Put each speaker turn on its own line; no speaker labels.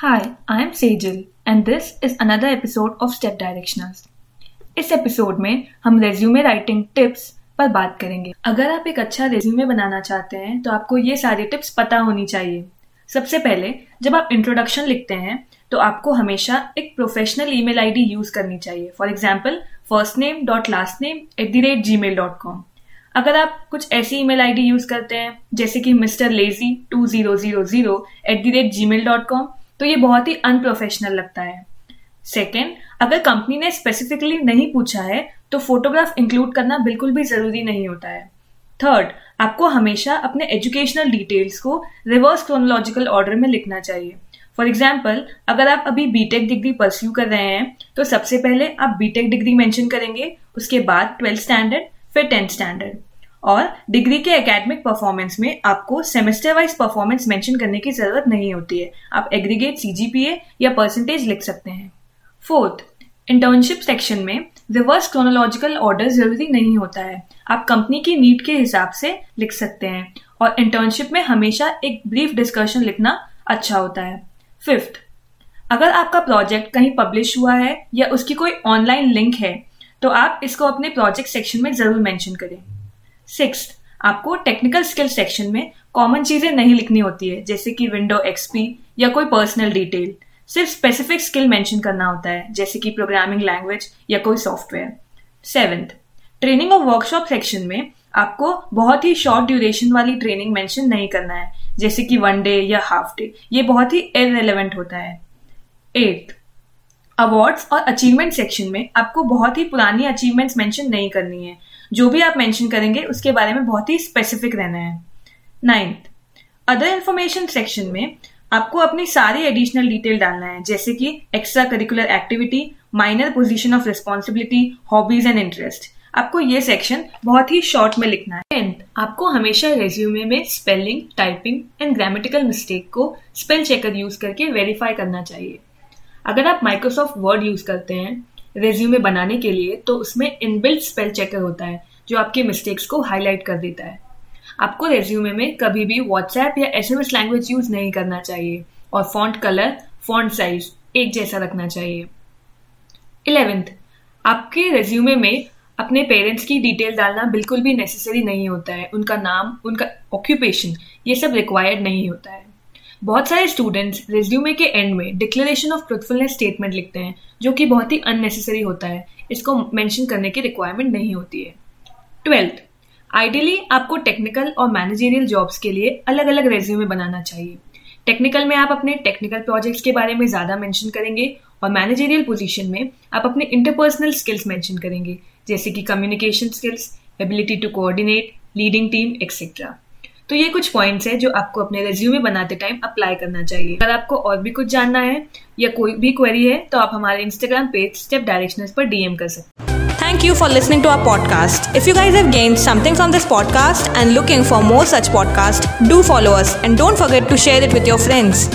Hi, I am Sejal and this is another episode of Step Directionals. इस episode में हम resume writing tips पर बात करेंगे। अगर आप एक अच्छा रेज्यूमे बनाना चाहते हैं तो आपको ये सारे टिप्स पता होनी चाहिए। सबसे पहले जब आप इंट्रोडक्शन लिखते हैं तो आपको हमेशा एक प्रोफेशनल ईमेल आईडी यूज़ करनी चाहिए। For example first name dot last name at the rate Gmail dot com अगर आप कुछ ऐसी ईमेल आईडी यूज़ करते हैं जैसे कि mister lazy two zero zero zero at the rate Gmail dot com तो ये बहुत ही अनप्रोफेशनल लगता है। सेकेंड अगर कंपनी ने स्पेसिफिकली नहीं पूछा है तो फोटोग्राफ इंक्लूड करना बिल्कुल भी ज़रूरी नहीं होता है। थर्ड आपको हमेशा अपने एजुकेशनल डिटेल्स को रिवर्स क्रोनोलॉजिकल ऑर्डर में लिखना चाहिए। फॉर एग्ज़ाम्पल अगर आप अभी बीटेक डिग्री परस्यू कर रहे हैं तो सबसे पहले आप बीटेक डिग्री मेंशन करेंगे, उसके बाद ट्वेल्थ स्टैंडर्ड फिर टेंथ स्टैंडर्ड और डिग्री के एकेडमिक परफॉर्मेंस में आपको सेमेस्टर वाइज परफॉर्मेंस मेंशन करने की ज़रूरत नहीं होती है। आप एग्रीगेट सीजीपीए या परसेंटेज लिख सकते हैं। फोर्थ इंटर्नशिप सेक्शन में रिवर्स क्रोनोलॉजिकल ऑर्डर ज़रूरी नहीं होता है। आप कंपनी की नीड के हिसाब से लिख सकते हैं और इंटर्नशिप में हमेशा एक ब्रीफ डिस्कशन लिखना अच्छा होता है। फिफ्थ अगर आपका प्रोजेक्ट कहीं पब्लिश हुआ है या उसकी कोई ऑनलाइन लिंक है तो आप इसको अपने प्रोजेक्ट सेक्शन में ज़रूर मेंशन करें। सिक्स आपको टेक्निकल स्किल सेक्शन में कॉमन चीज़ें नहीं लिखनी होती है, जैसे कि विंडो एक्सपी या कोई पर्सनल डिटेल सिर्फ़ स्पेसिफिक स्किल मेंशन करना होता है, जैसे कि प्रोग्रामिंग लैंग्वेज या कोई सॉफ्टवेयर सेवेंथ ट्रेनिंग और वर्कशॉप सेक्शन में आपको बहुत ही शॉर्ट ड्यूरेशन वाली ट्रेनिंग मेंशन नहीं करना है, जैसे कि वन डे या हाफ़ डे ये बहुत ही इरेलीवेंट होता है। एट अवार्ड्स और अचीवमेंट सेक्शन में आपको बहुत ही पुरानी अचीवमेंट्स मेंशन नहीं करनी है जो भी आप मेंशन करेंगे, उसके बारे में बहुत ही स्पेसिफिक रहना है। नाइन्थ अदर इन्फॉर्मेशन सेक्शन में आपको अपनी सारी एडिशनल डिटेल डालना है, जैसे कि extra curricular activity minor position of responsibility hobbies and interest आपको ये सेक्शन बहुत ही शॉर्ट में लिखना है। टेंथ आपको हमेशा रेज्यूमे में spelling typing and grammatical mistake को स्पेल चेकर यूज़ करके वेरीफाई करना चाहिए। अगर आप माइक्रोसॉफ्ट वर्ड यूज़ करते हैं रेज्यूमे बनाने के लिए तो उसमें इनबिल्ट स्पेल चेकर होता है, जो आपके मिस्टेक्स को हाईलाइट कर देता है। आपको रेज्यूमे में कभी भी व्हाट्सएप या S M S language use नहीं करना चाहिए, और फॉन्ट कलर फॉन्ट साइज़ एक जैसा रखना चाहिए। इलेवेंथ आपके रेज्यूमे में अपने पेरेंट्स की डिटेल डालना बिल्कुल भी नेसेसरी नहीं होता है। उनका नाम, उनका ऑक्यूपेशन ये सब रिक्वायर्ड नहीं होता है। बहुत सारे स्टूडेंट्स रेज्यूमे के एंड में डिक्लेरेशन ऑफ़ ट्रुथफुलनेस स्टेटमेंट लिखते हैं, जो कि बहुत ही अननेसेसरी होता है। इसको मेंशन करने की रिक्वायरमेंट नहीं होती है। ट्वेल्थ आइडियली आपको टेक्निकल और मैनेजेरियल जॉब्स के लिए अलग अलग रेज्यूमे बनाना चाहिए। टेक्निकल में आप अपने टेक्निकल प्रोजेक्ट्स के बारे में ज़्यादा मेंशन करेंगे और मैनेजेरियल पोजीशन में आप अपने इंटरपर्सनल स्किल्स मेंशन करेंगे, जैसे कि communication skills ability to coordinate leading team etcetera तो ये कुछ पॉइंट्स हैं जो आपको अपने रेज्यूमे बनाते टाइम अप्लाई करना चाहिए अगर आपको और भी कुछ जानना है या कोई भी क्वेरी है तो आप हमारे इंस्टाग्राम पेज स्टेप डायरेक्शनर्स पर डीएम कर सकते हैं
Thank you for listening to our podcast. If you guys have gained something from this podcast and looking for more such podcasts, do follow us and don't forget to share it with your friends.